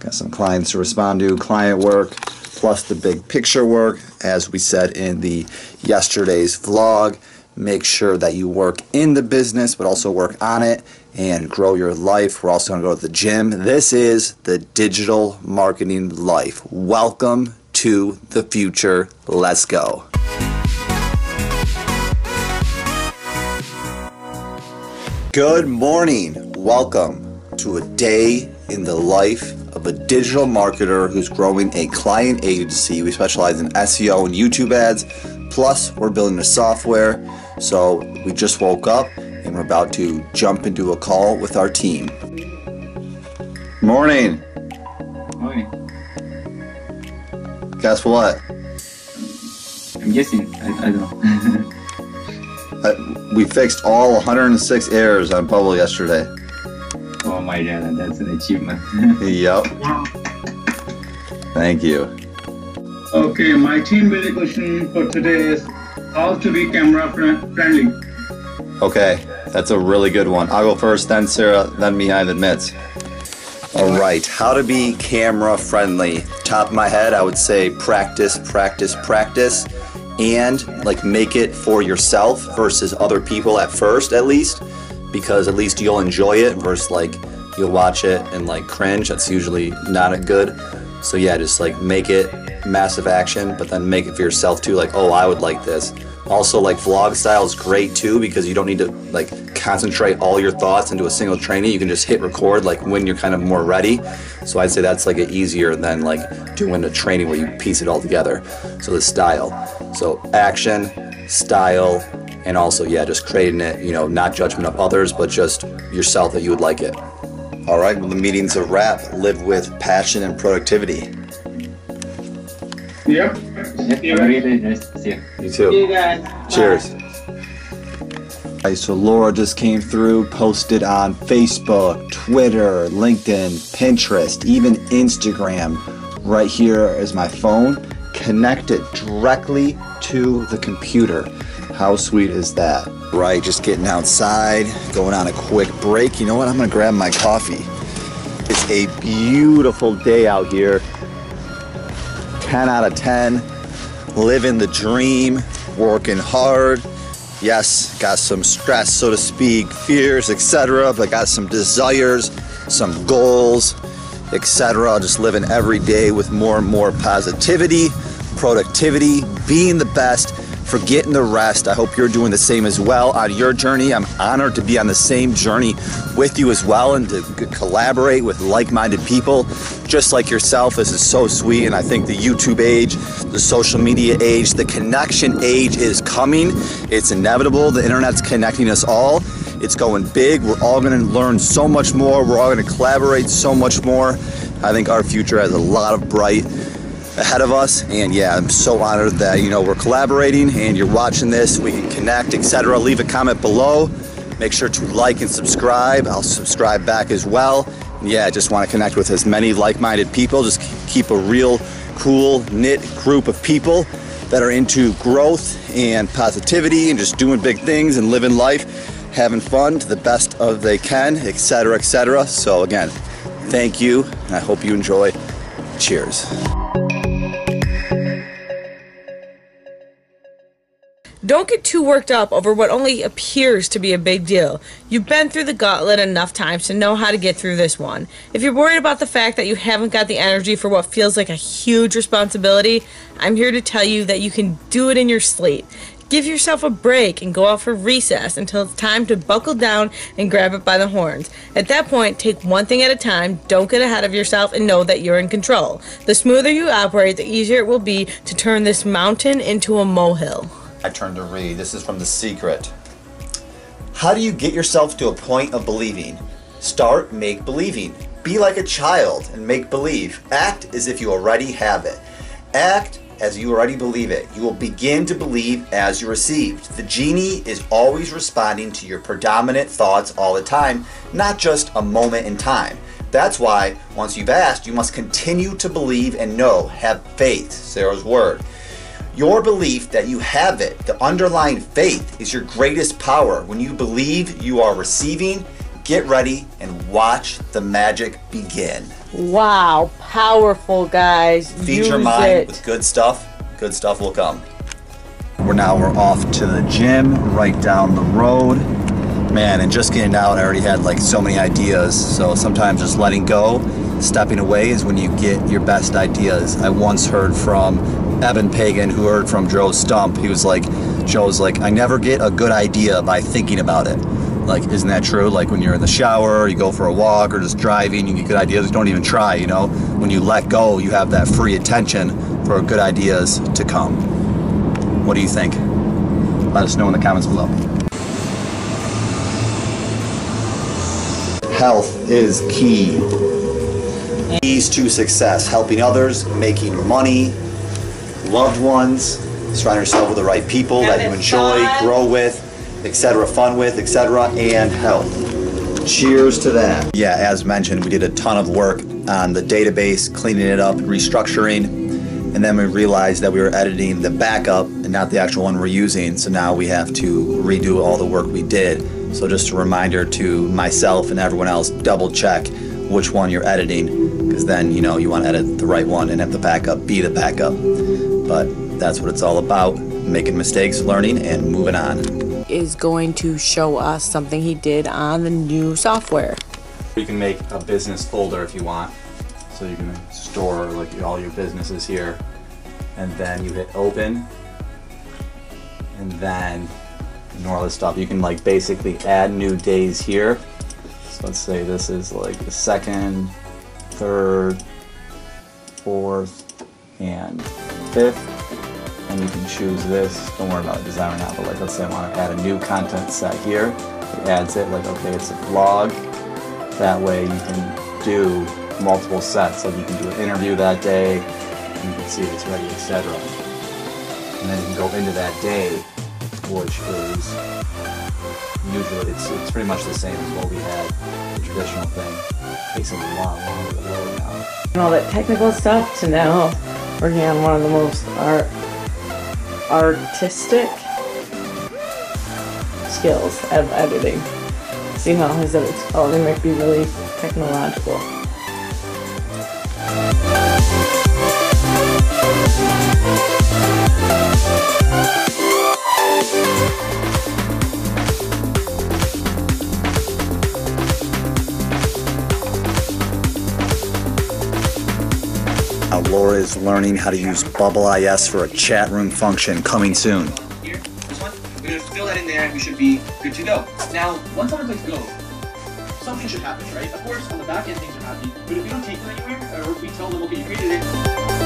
Got some clients to respond to, client work, plus the big picture work. As we said in the yesterday's vlog, make sure that you work in the business, but also work on it and grow your life. We're also going to go to the gym. This is the digital marketing life. Welcome to the future. Let's go. Good morning. Welcome to a day in the life of a digital marketer who's growing a client agency. We specialize in SEO and YouTube ads. Plus, we're building a software. So, we just woke up and we're about to jump into a call with our team. Morning. Morning. Guess what? I'm guessing. I, I don't know. Uh, we fixed all 106 errors on Bubble yesterday. My that's an achievement. Yep. Thank you. Okay, my team building question for today is how to be camera friendly. Okay, that's a really good one. I'll go first, then Sarah, then Mihai admits. All right, how to be camera friendly. Top of my head, I would say practice, practice, practice, and like make it for yourself versus other people at first, at least, because at least you'll enjoy it versus like you'll watch it and like cringe. That's usually not a good. So yeah, just like make it massive action, but then make it for yourself too. Like, oh, I would like this. Also, like vlog style is great too because you don't need to like concentrate all your thoughts into a single training. You can just hit record like when you're kind of more ready. So I'd say that's like easier than like doing a training where you piece it all together. So the style. So action, style, and also yeah, just creating it. You know, not judgment of others, but just yourself that you would like it. All right, well the meeting's a wrap. Live with passion and productivity. Yep. yep, really nice to see you. You too. Cheers. Alright, so Laura just came through, posted on Facebook, Twitter, LinkedIn, Pinterest, even Instagram. Right here is my phone, connected directly to the computer. How sweet is that? Right, just getting outside, going on a quick break. You know what? I'm gonna grab my coffee. It's a beautiful day out here. 10 out of 10. Living the dream, working hard. Yes, got some stress, so to speak, fears, etc., but got some desires, some goals, etc. Just living every day with more and more positivity, productivity, being the best, forgetting the rest. I hope you're doing the same as well on your journey. I'm honored to be on the same journey with you as well and to collaborate with like minded people just like yourself. This is so sweet, and I think the YouTube age, the social media age, the connection age is coming. It's inevitable. The internet's connecting us all. It's going big. We're all going to learn so much more. We're all going to collaborate so much more. I think our future has a lot of bright ahead of us. And yeah i'm so honored that you know we're collaborating and you're watching this. We can connect etc leave a comment below. Make sure to like and subscribe. I'll subscribe back as well. And yeah i just want to connect with as many like-minded people. Just keep a real cool knit group of people that are into growth and positivity and just doing big things and living life having fun to the best of they can etc etc so again thank you. And i hope you enjoy. Cheers Don't get too worked up over what only appears to be a big deal. You've been through the gauntlet enough times to know how to get through this one. If you're worried about the fact that you haven't got the energy for what feels like a huge responsibility, I'm here to tell you that you can do it in your sleep. Give yourself a break and go out for recess until it's time to buckle down and grab it by the horns. At that point, take one thing at a time, don't get ahead of yourself, and know that you're in control. The smoother you operate, the easier it will be to turn this mountain into a molehill. I turn to read. This is from The Secret. How do you get yourself to a point of believing? Start make believing. Be like a child and make believe. Act as if you already have it. Act as you already believe it. You will begin to believe as you received. The genie is always responding to your predominant thoughts all the time, not just a moment in time. That's why, once you've asked, you must continue to believe and know. Have faith. Sarah's word. Your belief that you have it, the underlying faith, is your greatest power. When you believe you are receiving, get ready and watch the magic begin. Wow, powerful guys. Feed Use your mind it. with good stuff. Good stuff will come. We're now we're off to the gym right down the road. Man, and just getting out, I already had like so many ideas. So sometimes just letting go, stepping away is when you get your best ideas. I once heard from Eben Pagan, who heard from Joe Stump. He was like, Joe's like, I never get a good idea by thinking about it. Like, isn't that true? Like when you're in the shower, you go for a walk, or just driving, you get good ideas. You don't even try. You know, when you let go, you have that free attention for good ideas to come. What do you think? Let us know in the comments below. Health is key. Keys to success helping others, making money, loved ones, surround yourself with the right people that you enjoy, fun. grow with, etc., fun with, etc., and health. Cheers to that. Yeah, as mentioned, we did a ton of work on the database, cleaning it up, restructuring, and then we realized that we were editing the backup and not the actual one we're using. So now we have to redo all the work we did. So just a reminder to myself and everyone else, double check which one you're editing, because then you know you want to edit the right one and have the backup be the backup. But that's what it's all about: making mistakes, learning, and moving on. Is going to show us something he did on the new software. You can make a business folder if you want. So you can store like all your businesses here. And then you hit open. And then ignore all this stuff. You can like basically add new days here. So let's say this is like the second, third, fourth, and fifth. And you can choose this. Don't worry about design right now, but like let's say I want to add a new content set here. It adds it like okay, it's a vlog. That way you can do multiple sets. Like you can do an interview that day, you can see it's ready, etc. And then you can go into that day, which is usually it's, it's pretty much the same as what we had the traditional thing. It takes a lot longer to load now. And all that technical stuff to now working on one of the most art artistic skills of editing. See how his edits oh they might be really technological. how Laura is learning how to use Bubble IS for a chat room function coming soon. Here, this one, we're gonna fill that in there and we should be good to go. Now, once someone clicks go, something should happen, right? Of course, on the back end, things are happening, but if we don't take them anywhere, or if we tell them, okay, you created it,